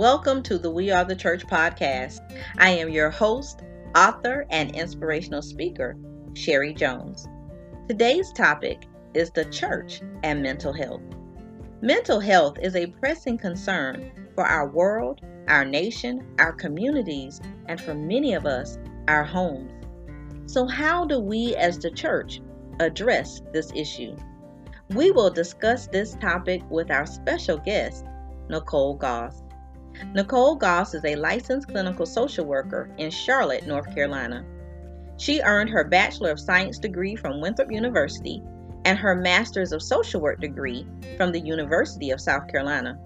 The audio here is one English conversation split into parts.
Welcome to the We Are the Church podcast. I am your host, author, and inspirational speaker, Sherry Jones. Today's topic is the church and mental health. Mental health is a pressing concern for our world, our nation, our communities, and for many of us, our homes. So, how do we as the church address this issue? We will discuss this topic with our special guest, Nichole Gause. Nichole Gause is a licensed clinical social worker in Charlotte, North Carolina. She earned her Bachelor of Science degree from Winthrop University and her Master's of Social Work degree from the University of South Carolina.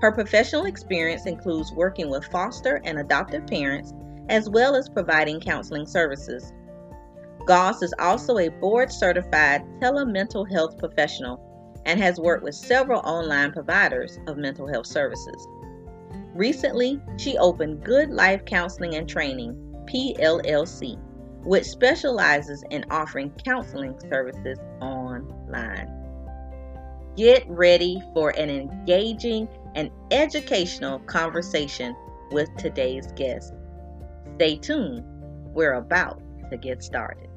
Her professional experience includes working with foster and adoptive parents as well as providing counseling services. Gause is also a board certified telemental health professional and has worked with several online providers of mental health services. Recently, she opened Good Life Counseling and Training, PLLC, which specializes in offering counseling services online. Get ready for an engaging and educational conversation with today's guest. Stay tuned, we're about to get started.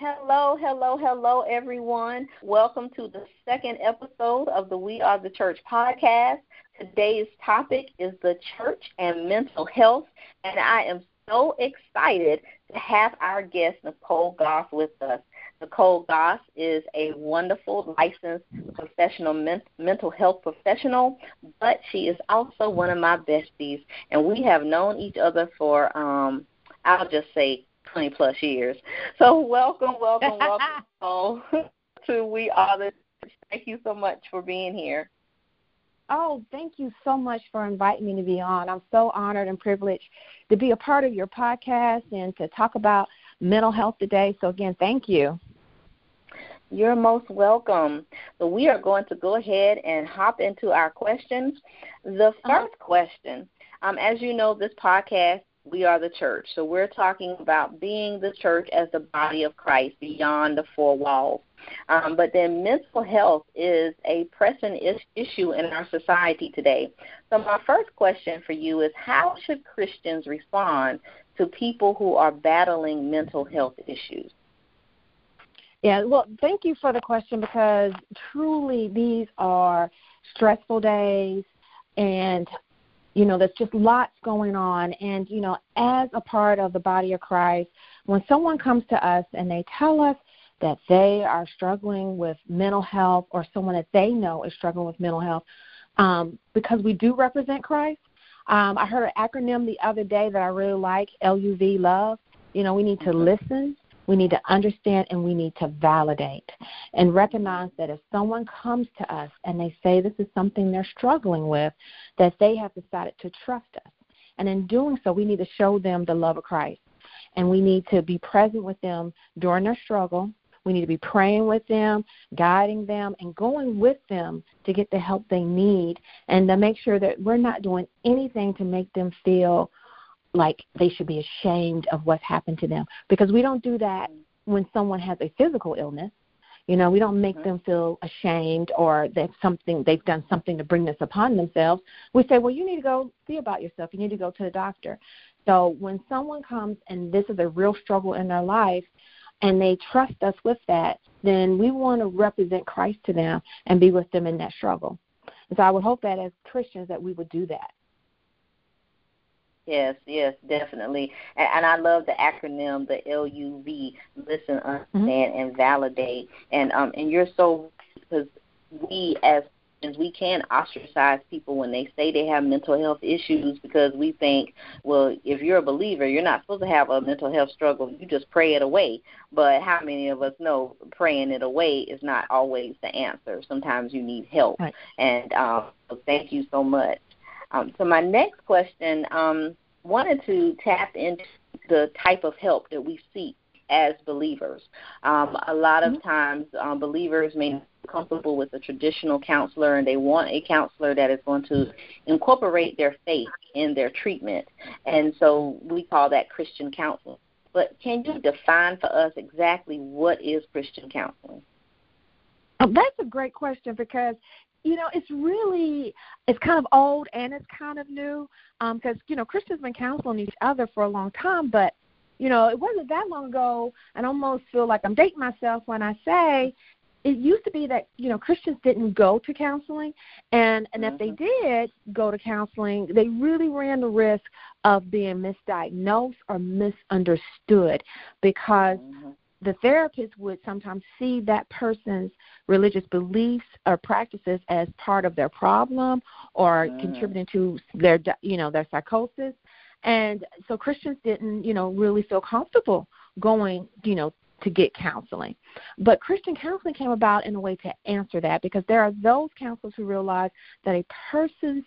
Hello, hello, hello, everyone. Welcome to the second episode of the We Are the Church podcast. Today's topic is the church and mental health, and I am so excited to have our guest, Nichole Gause, with us. Nichole Gause is a wonderful licensed professional men- mental health professional, but she is also one of my besties, and we have known each other for, um, I'll just say, 20 plus years. So welcome, welcome, welcome to We Are the Thank you so much for being here. Oh, thank you so much for inviting me to be on. I'm so honored and privileged to be a part of your podcast and to talk about mental health today. So, again, thank you. You're most welcome. So, we are going to go ahead and hop into our questions. The 1st uh-huh. question um, as you know, this podcast we are the church. So we're talking about being the church as the body of Christ beyond the four walls. Um, but then mental health is a pressing is- issue in our society today. So my first question for you is how should Christians respond to people who are battling mental health issues? Yeah, well, thank you for the question because truly these are stressful days and you know, there's just lots going on. And, you know, as a part of the body of Christ, when someone comes to us and they tell us that they are struggling with mental health or someone that they know is struggling with mental health, um, because we do represent Christ. Um, I heard an acronym the other day that I really like, LUV, love. You know, we need to listen, we need to understand and we need to validate and recognize that if someone comes to us and they say this is something they're struggling with, that they have decided to trust us. And in doing so, we need to show them the love of Christ. And we need to be present with them during their struggle. We need to be praying with them, guiding them, and going with them to get the help they need and to make sure that we're not doing anything to make them feel like they should be ashamed of what's happened to them. Because we don't do that when someone has a physical illness. You know we don't make mm-hmm. them feel ashamed or that something they've done something to bring this upon themselves. We say well you need to go see about yourself. You need to go to the doctor. So when someone comes and this is a real struggle in their life and they trust us with that then we want to represent christ to them and be with them in that struggle. And so i would hope that as christians that we would do that Yes, yes, definitely. And, and I love the acronym, the LUV, listen, understand, mm-hmm. and validate. And um, and you're so because we as we can ostracize people when they say they have mental health issues because we think, well, if you're a believer, you're not supposed to have a mental health struggle. You just pray it away. But how many of us know praying it away is not always the answer? Sometimes you need help. Right. And um, so thank you so much. Um, so my next question um, wanted to tap into the type of help that we seek as believers. Um, a lot of mm-hmm. times, um, believers may not be comfortable with a traditional counselor, and they want a counselor that is going to incorporate their faith in their treatment, and so we call that Christian counseling. But can you define for us exactly what is Christian counseling? Oh, that's a great question because you know it's really it's kind of old and it's kind of new because um, you know Christians have been counseling each other for a long time, but you know it wasn't that long ago. And I almost feel like I'm dating myself when I say it used to be that you know Christians didn't go to counseling, and and mm-hmm. if they mm-hmm. did go to counseling, they really ran the risk of being misdiagnosed or misunderstood because mm-hmm the therapist would sometimes see that person's religious beliefs or practices as part of their problem or mm. contributing to their you know their psychosis and so christians didn't you know really feel comfortable going you know to get counseling but christian counseling came about in a way to answer that because there are those counselors who realize that a person's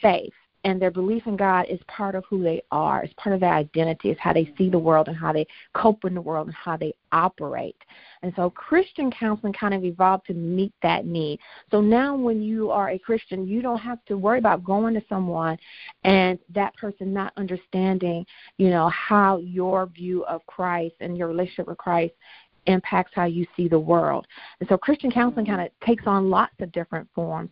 faith and their belief in God is part of who they are. It's part of their identity. It's how they see the world and how they cope in the world and how they operate. And so Christian counseling kind of evolved to meet that need. So now when you are a Christian, you don't have to worry about going to someone and that person not understanding, you know, how your view of Christ and your relationship with Christ impacts how you see the world. And so Christian counseling kind of takes on lots of different forms.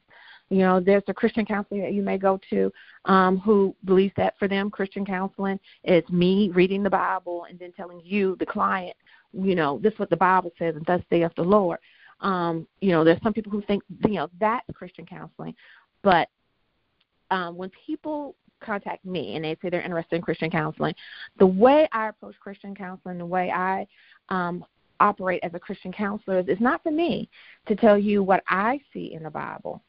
You know, there's a Christian counseling that you may go to um, who believes that for them, Christian counseling is me reading the Bible and then telling you, the client, you know, this is what the Bible says, and thus saith the Lord. Um, you know, there's some people who think, you know, that's Christian counseling. But um, when people contact me and they say they're interested in Christian counseling, the way I approach Christian counseling, the way I um, operate as a Christian counselor is, is not for me to tell you what I see in the Bible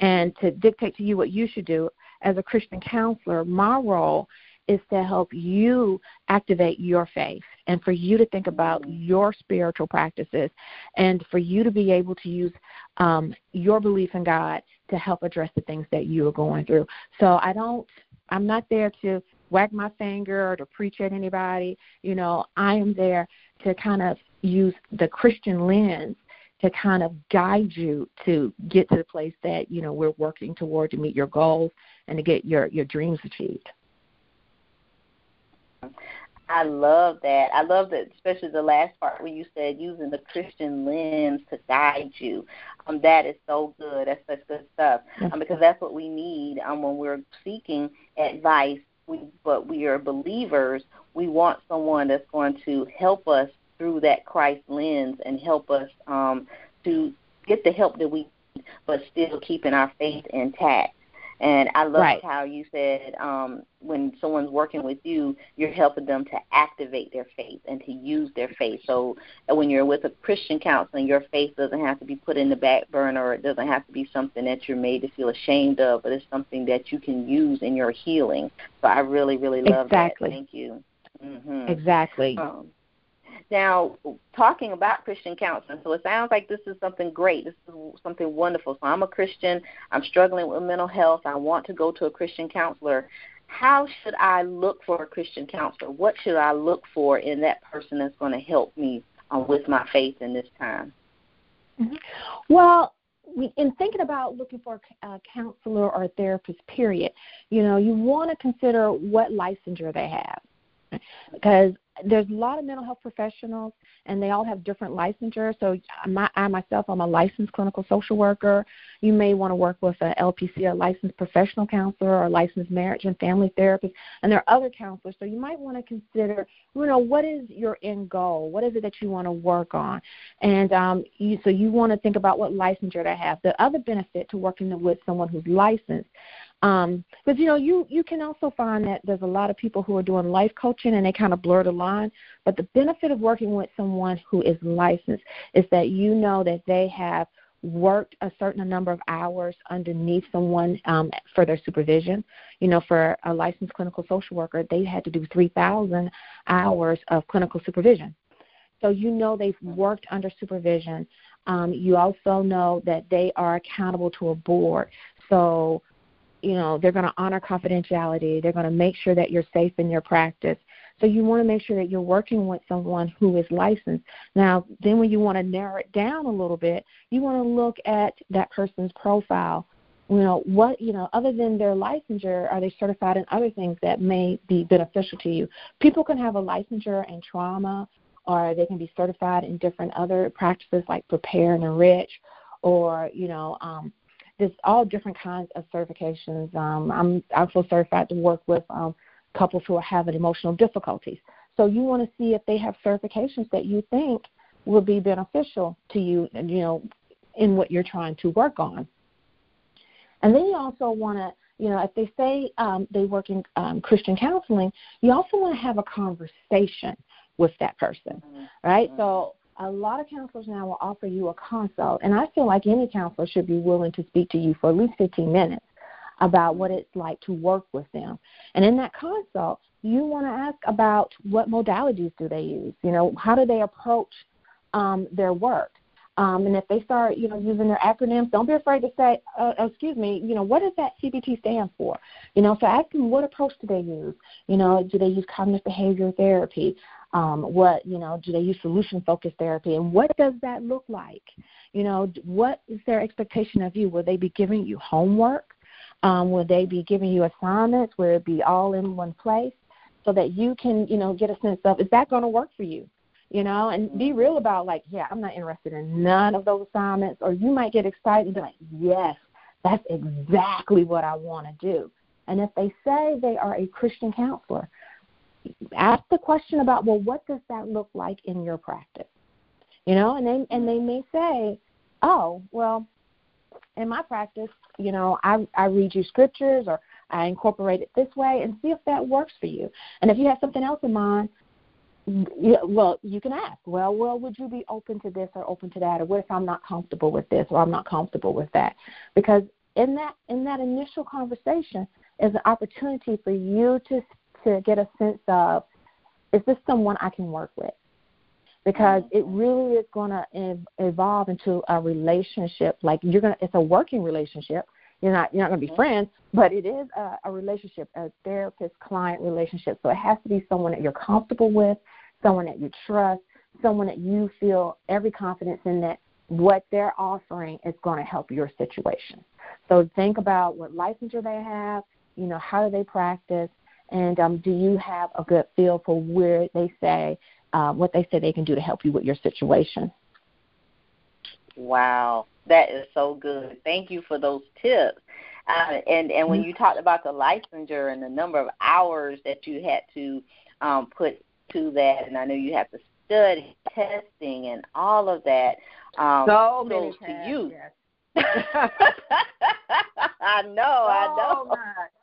and to dictate to you what you should do as a Christian counselor, my role is to help you activate your faith and for you to think about your spiritual practices and for you to be able to use um, your belief in God to help address the things that you are going through. So I don't, I'm not there to wag my finger or to preach at anybody. You know, I am there to kind of use the Christian lens to kind of guide you to get to the place that you know we're working toward to meet your goals and to get your your dreams achieved. I love that. I love that, especially the last part where you said using the Christian lens to guide you. Um, that is so good. That's such good stuff. Um, because that's what we need um, when we're seeking advice. We, but we are believers. We want someone that's going to help us through that Christ lens and help us um, to get the help that we need, but still keeping our faith intact. And I love right. how you said um, when someone's working with you, you're helping them to activate their faith and to use their faith. So when you're with a Christian counseling, your faith doesn't have to be put in the back burner. Or it doesn't have to be something that you're made to feel ashamed of, but it's something that you can use in your healing. So I really, really love exactly. that. Thank you. Mm-hmm. Exactly. Um, now, talking about Christian counseling, so it sounds like this is something great. This is something wonderful. So I'm a Christian. I'm struggling with mental health. I want to go to a Christian counselor. How should I look for a Christian counselor? What should I look for in that person that's going to help me uh, with my faith in this time? Mm-hmm. Well, in thinking about looking for a counselor or a therapist, period, you know, you want to consider what licensure they have because there's a lot of mental health professionals and they all have different licensures. So my, i myself i'm a licensed clinical social worker. You may want to work with a lpc a licensed professional counselor or a licensed marriage and family therapist. And there are other counselors. So you might want to consider you know what is your end goal? What is it that you want to work on? And um, you, so you want to think about what licensure to have. The other benefit to working with someone who's licensed um, because you know, you you can also find that there's a lot of people who are doing life coaching and they kind of blur the line. But the benefit of working with someone who is licensed is that you know that they have worked a certain number of hours underneath someone um, for their supervision. You know, for a licensed clinical social worker, they had to do 3,000 hours of clinical supervision. So you know they've worked under supervision. Um, you also know that they are accountable to a board. So you know they're going to honor confidentiality they're going to make sure that you're safe in your practice So you want to make sure that you're working with someone who is licensed. Now, then when you want to narrow it down a little bit, you want to look at that person's profile. You know, what, you know, other than their licensure, are they certified in other things that may be beneficial to you? People can have a licensure in trauma or they can be certified in different other practices like prepare and enrich or, you know, um, there's all different kinds of certifications. Um, I'm also certified to work with um, couples who are having emotional difficulties. So you want to see if they have certifications that you think will be beneficial to you, you know, in what you're trying to work on. And then you also want to, you know, if they say um, they work in um, Christian counseling, you also want to have a conversation with that person, mm-hmm. right? Mm-hmm. So a lot of counselors now will offer you a consult, and I feel like any counselor should be willing to speak to you for at least 15 minutes about what it's like to work with them. And in that consult, you want to ask about what modalities do they use? You know, how do they approach um, their work? Um, and if they start, you know, using their acronyms, don't be afraid to say, uh, excuse me, you know, what does that CBT stand for? You know, so ask them what approach do they use? You know, do they use cognitive behavior therapy? Um, what, you know, do they use solution focused therapy? And what does that look like? You know, what is their expectation of you? Will they be giving you homework? Um, will they be giving you assignments? Will it be all in one place? So that you can, you know, get a sense of is that going to work for you? you know, and be real about like, yeah, I'm not interested in none of those assignments. Or you might get excited and be like, yes, that's exactly what I want to do. And if they say they are a Christian counselor, ask the question about, well, what does that look like in your practice? You know, and they and they may say, oh, well, in my practice, you know, I I read you scriptures or I incorporate it this way and see if that works for you. And if you have something else in mind, yeah, well, you can ask, well, well, would you be open to this or open to that, or what if I'm not comfortable with this or I'm not comfortable with that? Because in that in that initial conversation is an opportunity for you to to get a sense of is this someone I can work with? Because mm-hmm. it really is going to evolve into a relationship. Like you're gonna, it's a working relationship you're not you're not going to be friends, but it is a, a relationship, a therapist client relationship. So it has to be someone that you're comfortable with, someone that you trust, someone that you feel every confidence in that what they're offering is going to help your situation. So think about what licensure they have, you know, how do they practice, and um, do you have a good feel for where they say uh, what they say they can do to help you with your situation? Wow. That is so good. Thank you for those tips. Uh, and and when mm-hmm. you talked about the licensure and the number of hours that you had to um, put to that, and I know you have to study testing and all of that. Um, so many to you. Yes. I know, oh, I know. My,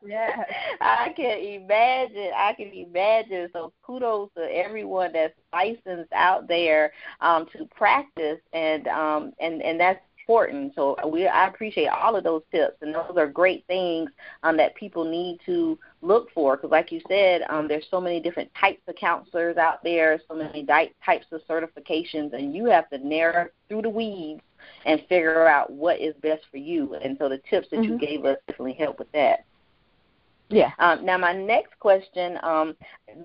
yes. I can imagine. I can imagine. So kudos to everyone that's licensed out there um, to practice, and um, and and that's important. So we I appreciate all of those tips, and those are great things um, that people need to look for. Because, like you said, um, there's so many different types of counselors out there, so many di- types of certifications, and you have to narrow through the weeds and figure out what is best for you. And so the tips that mm-hmm. you gave us definitely help with that. Yeah. Um, now, my next question, um,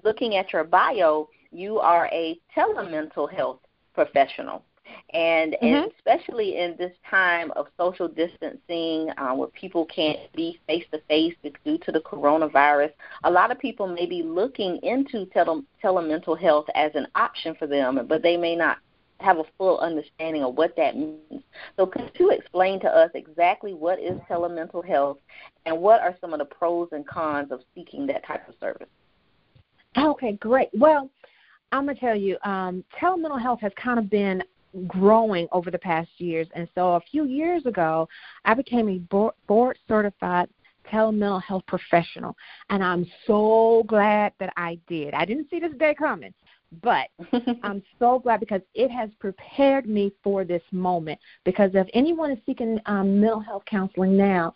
looking at your bio, you are a telemental health professional. And, mm-hmm. and especially in this time of social distancing, uh, where people can't be face to face due to the coronavirus, a lot of people may be looking into tele, telemental health as an option for them, but they may not have a full understanding of what that means. So, could you explain to us exactly what is telemental health and what are some of the pros and cons of seeking that type of service? Okay, great. Well, I'm going to tell you, um, telemental health has kind of been growing over the past years. And so a few years ago, I became a board certified telemental health professional. And I'm so glad that I did. I didn't see this day coming, but I'm so glad because it has prepared me for this moment. Because if anyone is seeking um, mental health counseling now,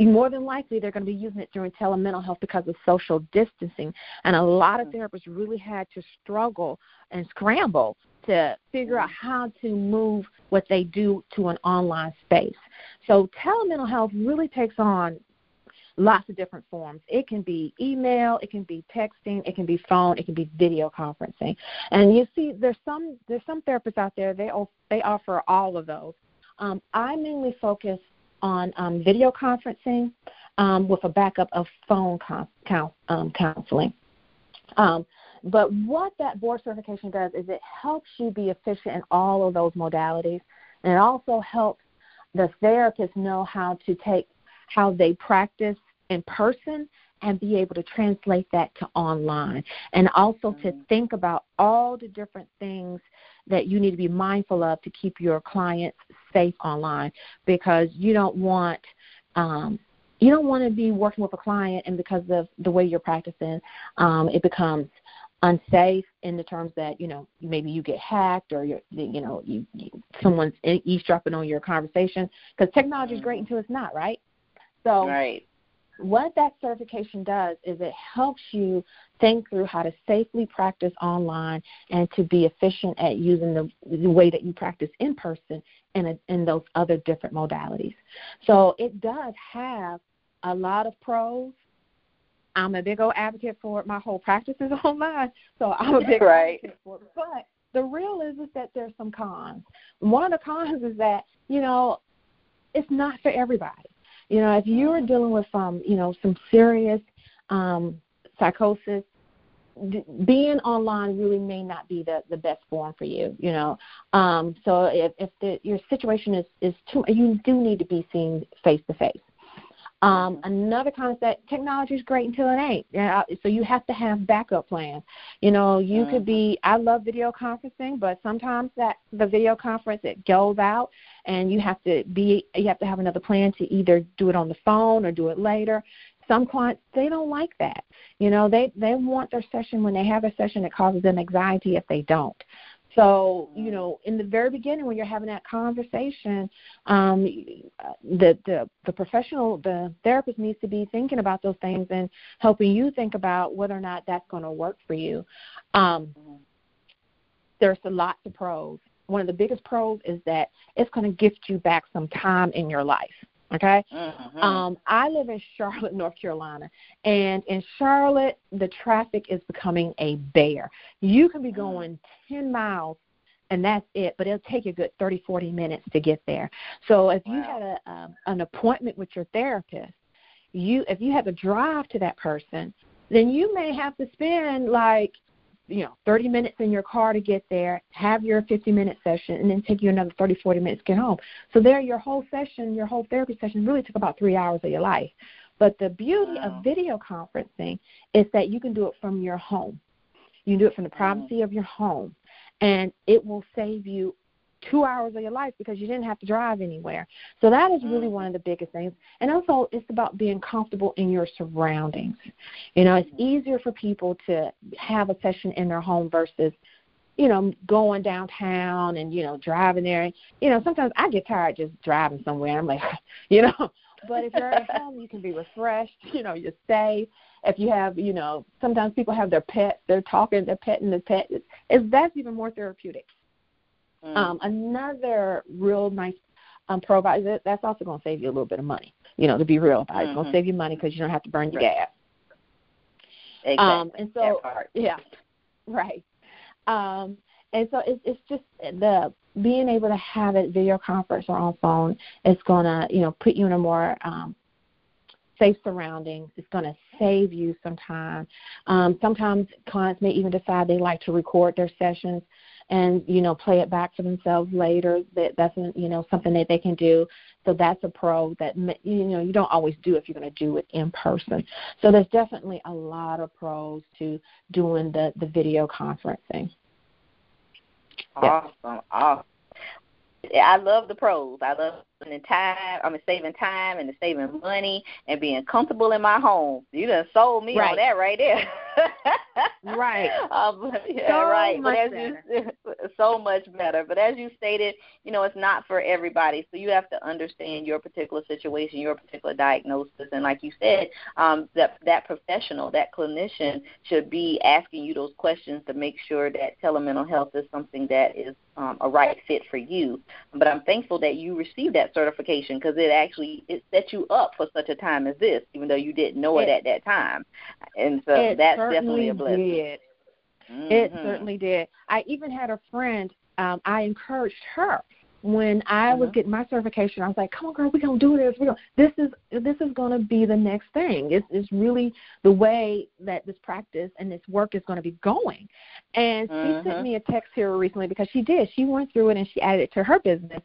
more than likely they're going to be using it during telemental health because of social distancing. And a lot of mm-hmm. therapists really had to struggle and scramble to figure out how to move what they do to an online space. So telemental health really takes on lots of different forms. It can be email, it can be texting, it can be phone, it can be video conferencing. And you see, there's some there's some therapists out there they they offer all of those. Um, I mainly focus on um, video conferencing um, with a backup of phone con- um, counseling. Um, but what that board certification does is it helps you be efficient in all of those modalities, and it also helps the therapist know how to take how they practice in person and be able to translate that to online. And also to mm-hmm. think about all the different things that you need to be mindful of to keep your clients safe online. Because you don't want um, you don't want to be working with a client and because of the way you're practicing um, it becomes unsafe in the terms that you know maybe you get hacked or you're you know you, you someone's eavesdropping on your conversation. Because technology is great mm-hmm. until it's not right? So right what that certification does is it helps you think through how to safely practice online and to be efficient at using the, the way that you practice in person in, a, in those other different modalities. So it does have a lot of pros. I'm a big old advocate for it. My whole practice is online, so I'm a big right. advocate for it. But the real is is that there's some cons. One of the cons is that you know it's not for everybody. You know, if you are dealing with some, you know, some serious um, psychosis, d- being online really may not be the the best form for you. You know, um, so if if the, your situation is is too, you do need to be seen face to face. Um, mm-hmm. another concept, technology is great until it ain't. Yeah, so you have to have backup plans. You know, you mm-hmm. could be. I love video conferencing, but sometimes that the video conference it goes out, and you have to be. You have to have another plan to either do it on the phone or do it later. Some clients they don't like that. You know, they they want their session when they have a session. It causes them anxiety if they don't. So, you know, in the very beginning when you're having that conversation, um, the, the the professional, the therapist needs to be thinking about those things and helping you think about whether or not that's going to work for you. Um, there's a lot of pros. One of the biggest pros is that it's going to gift you back some time in your life. Okay. Mm-hmm. Um, I live in Charlotte, North Carolina, and in Charlotte, the traffic is becoming a bear. You can be mm. going 10 miles and that's it. But it'll take you a good 30, 40 minutes to get there. So if wow. you had a um, an appointment with your therapist, you if you have a drive to that person, then you may have to spend like you know 30 minutes in your car to get there have your 50 minute session and then take you another 30 40 minutes to get home. So there your whole session your whole therapy session really took about three hours of your life. But the beauty wow. of video conferencing is that you can do it from your home. You can do it from the privacy of your home and it will save you two hours of your life because you didn't have to drive anywhere. So that is really mm-hmm. one of the biggest things. And also, it's about being comfortable in your surroundings. You know, it's easier for people to have a session in their home versus, you know, going downtown and you know driving there. You know, sometimes I get tired just driving somewhere. I'm like, you know. But if you're at home, you can be refreshed. You know, you're safe. If you have, you know, sometimes people have their pet. They're talking, they're petting the pet. It's, it's that's even more therapeutic. Mm. Um, another real nice um, provider that's also going to save you a little bit of money. You know, to be real about it, it's going to mm-hmm. save you money because you don't have to burn your right. gas. Exactly. Um, and so, yeah, right. Um, and so it's it's just the being able to have it video conference or on phone is going to you know put you in a more um, safe surroundings. It's going to save you some time. Um, sometimes clients may even decide they like to record their sessions and you know play it back for themselves later. That that's you know something that they can do. So that's a pro that you know you don't always do if you're going to do it in person. So there's definitely a lot of pros to doing the the video conferencing. Awesome, yeah. awesome. I love the pros. I love spending time. I mean, saving time and saving money and being comfortable in my home. You done sold me right. on that right there. right. Um, yeah, so right. Much but as better. you so much better. But as you stated, you know, it's not for everybody. So you have to understand your particular situation, your particular diagnosis, and like you said, um, that that professional, that clinician, should be asking you those questions to make sure that telemental health is something that is um, a right fit for you. But I'm thankful that you received that certification because it actually it set you up for such a time as this, even though you didn't know it, It- at that time. And so that's definitely a blessing. Did. It Mhm. certainly did. I even had a friend. Um, I encouraged her when I was Mhm. getting my certification. I was like, "Come on, girl, we're gonna do this. We're gonna. This is this is gonna be the next thing. It's it's really the way that this practice and this work is gonna be going." And she Mhm. sent me a text here recently because she did. She went through it and she added it to her business.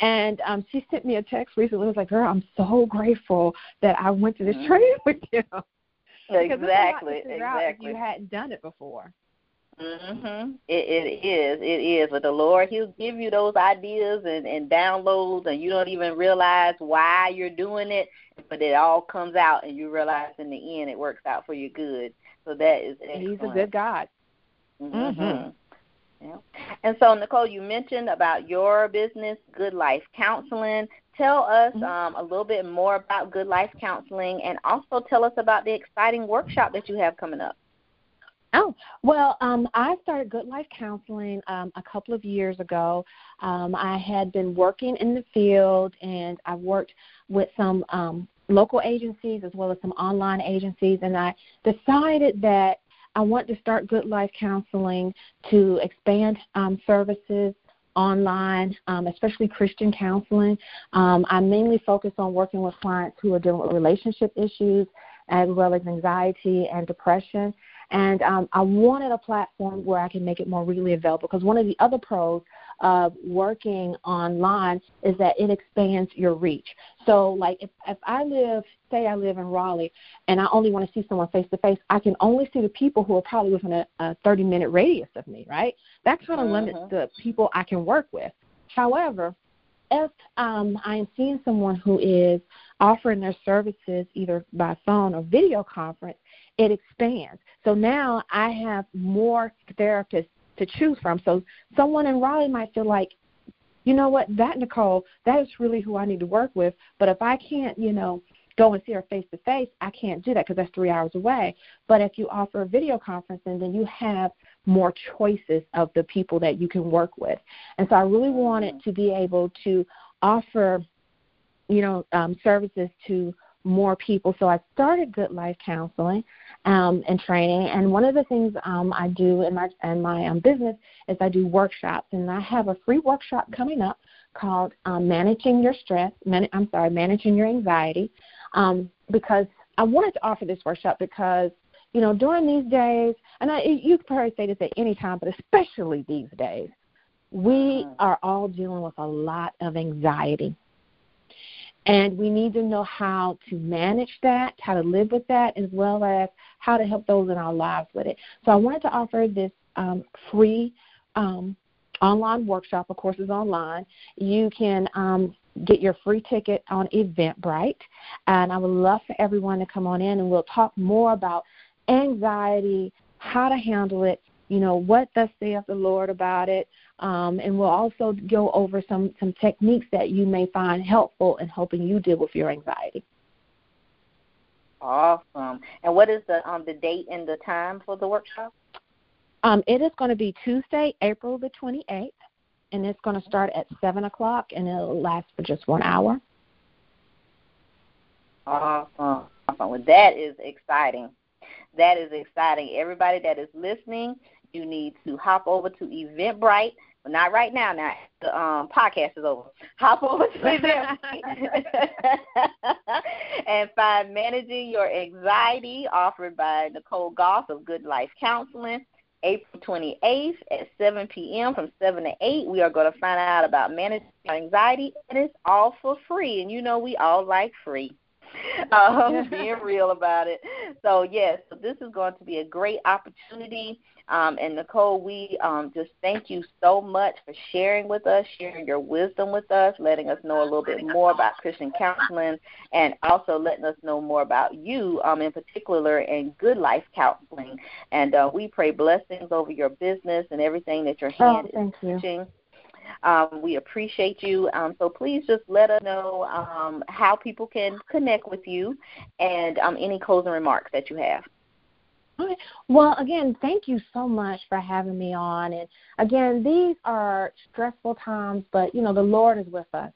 And um, she sent me a text recently. Was like, "Girl, I'm so grateful that I went to this Mhm. training with you." Because it's a lot to Exactly, exactly. you hadn't done it before. Mhm. It, it is. It is. But the Lord, He'll give you those ideas and and downloads, and you don't even realize why you're doing it. But it all comes out, and you realize in the end it works out for your good. So that is excellent. He's a good God. Mm-hmm. Yeah. And so, Nichole, you mentioned about your business, Good Life Counseling. Tell us Mhm. um, a little bit more about Good Life Counseling, and also tell us about the exciting workshop that you have coming up. Oh, well, um, I started Good Life Counseling um, a couple of years ago. Um, I had been working in the field, and I worked with some um, local agencies as well as some online agencies, and I decided that I want to start Good Life Counseling to expand um, services online, um, especially Christian counseling. Um, I mainly focus on working with clients who are dealing with relationship issues as well as anxiety and depression. And um, I wanted a platform where I can make it more readily available because one of the other pros of working online is that it expands your reach. So, like if, if I live, say I live in Raleigh, and I only want to see someone face to face, I can only see the people who are probably within a, a 30 minute radius of me, right? That kind of limits Mhm. the people I can work with. However, if um, I am seeing someone who is offering their services either by phone or video conference, it expands. So now I have more therapists to choose from. So someone in Raleigh might feel like, you know what, that Nichole, that is really who I need to work with. But if I can't, you know, go and see her face to face, I can't do that because that's three hours away. But if you offer a video conferencing, then you have more choices of the people that you can work with. And so I really wanted to be able to offer, you know, um, services to more people. So I started Good Life Counseling um, and training. And one of the things um, I do in my in my um, business is I do workshops, and I have a free workshop coming up called um, Managing Your Stress. Man- I'm sorry, Managing Your Anxiety, um, because I wanted to offer this workshop because you know during these days, and I, you can probably say this at any time, but especially these days, we Mhm. are all dealing with a lot of anxiety. And we need to know how to manage that, how to live with that, as well as how to help those in our lives with it. So I wanted to offer this um, free um, online workshop. Of course, it's online. You can um, get your free ticket on Eventbrite, and I would love for everyone to come on in, and we'll talk more about anxiety, how to handle it, you know, what thus saith the Lord about it, um, and we'll also go over some, some techniques that you may find helpful in helping you deal with your anxiety. Awesome. And what is the um the date and the time for the workshop? Um, it is going to be Tuesday, April the 28th, and it's going to start at 7 o'clock, and it'll last for just one hour. Awesome. Awesome. Well, that is exciting. That is exciting. Everybody that is listening, you need to hop over to Eventbrite. But not right now. Now the um, podcast is over. Hop over to Eventbrite and find Managing Your Anxiety, offered by Nichole Gause of Good Life Counseling. April 28th at 7 p.m. from 7 to 8. We are going to find out about managing anxiety, and it's all for free. And you know we all like free. um, being real about it. So yes, so this is going to be a great opportunity. Um, and Nichole, we um, just thank you so much for sharing with us, sharing your wisdom with us, letting us know a little bit more about Christian counseling, and also letting us know more about you, um, in particular, and Good Life Counseling. And uh, we pray blessings over your business and everything that your hand oh, is touching. Um, we appreciate you. Um, so please just let us know um, how people can connect with you and um, any closing remarks that you have. Okay. Well, again, thank you so much for having me on. And again, these are stressful times, but you know the Lord is with us.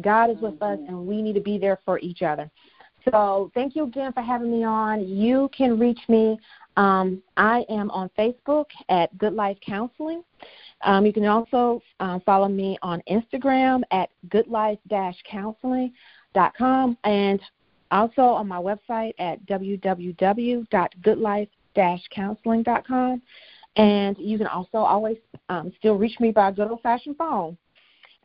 God is with mm-hmm. us, and we need to be there for each other. So thank you again for having me on. You can reach me. Um, I am on Facebook at Good Life Counseling. Um, you can also um, follow me on Instagram at goodlife-counseling.com and also on my website at www.goodlife-counseling.com. And you can also always um, still reach me by good old fashioned phone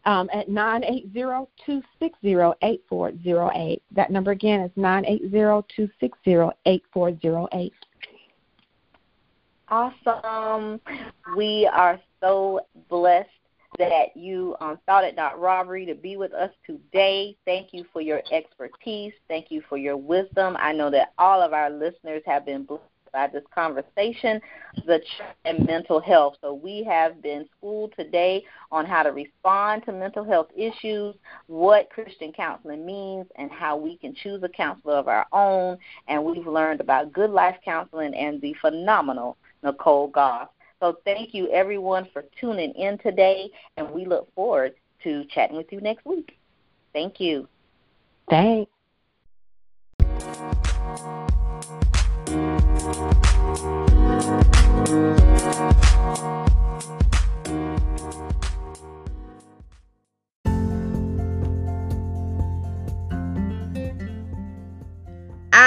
um, at 980-260-8408. That number again is 980-260-8408. Awesome. We are so blessed that you um, thought it not robbery to be with us today. Thank you for your expertise. Thank you for your wisdom. I know that all of our listeners have been blessed by this conversation, the and mental health. So we have been schooled today on how to respond to mental health issues, what Christian counseling means, and how we can choose a counselor of our own. And we've learned about good life counseling and the phenomenal Nichole Gause. So thank you everyone for tuning in today, and we look forward to chatting with you next week. Thank you. Thanks.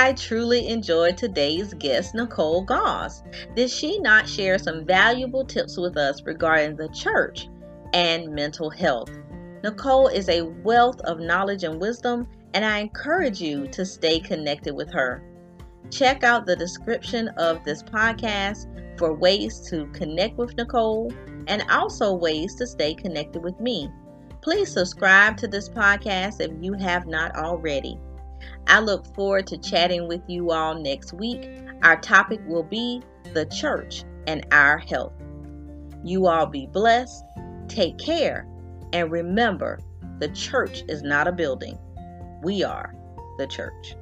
I truly enjoyed today's guest, Nichole Gause. Did she not share some valuable tips with us regarding the church and mental health? Nichole is a wealth of knowledge and wisdom, and I encourage you to stay connected with her. Check out the description of this podcast for ways to connect with Nichole and also ways to stay connected with me. Please subscribe to this podcast if you have not already. I look forward to chatting with you all next week. Our topic will be the church and our health. You all be blessed, take care, and remember the church is not a building. We are the church.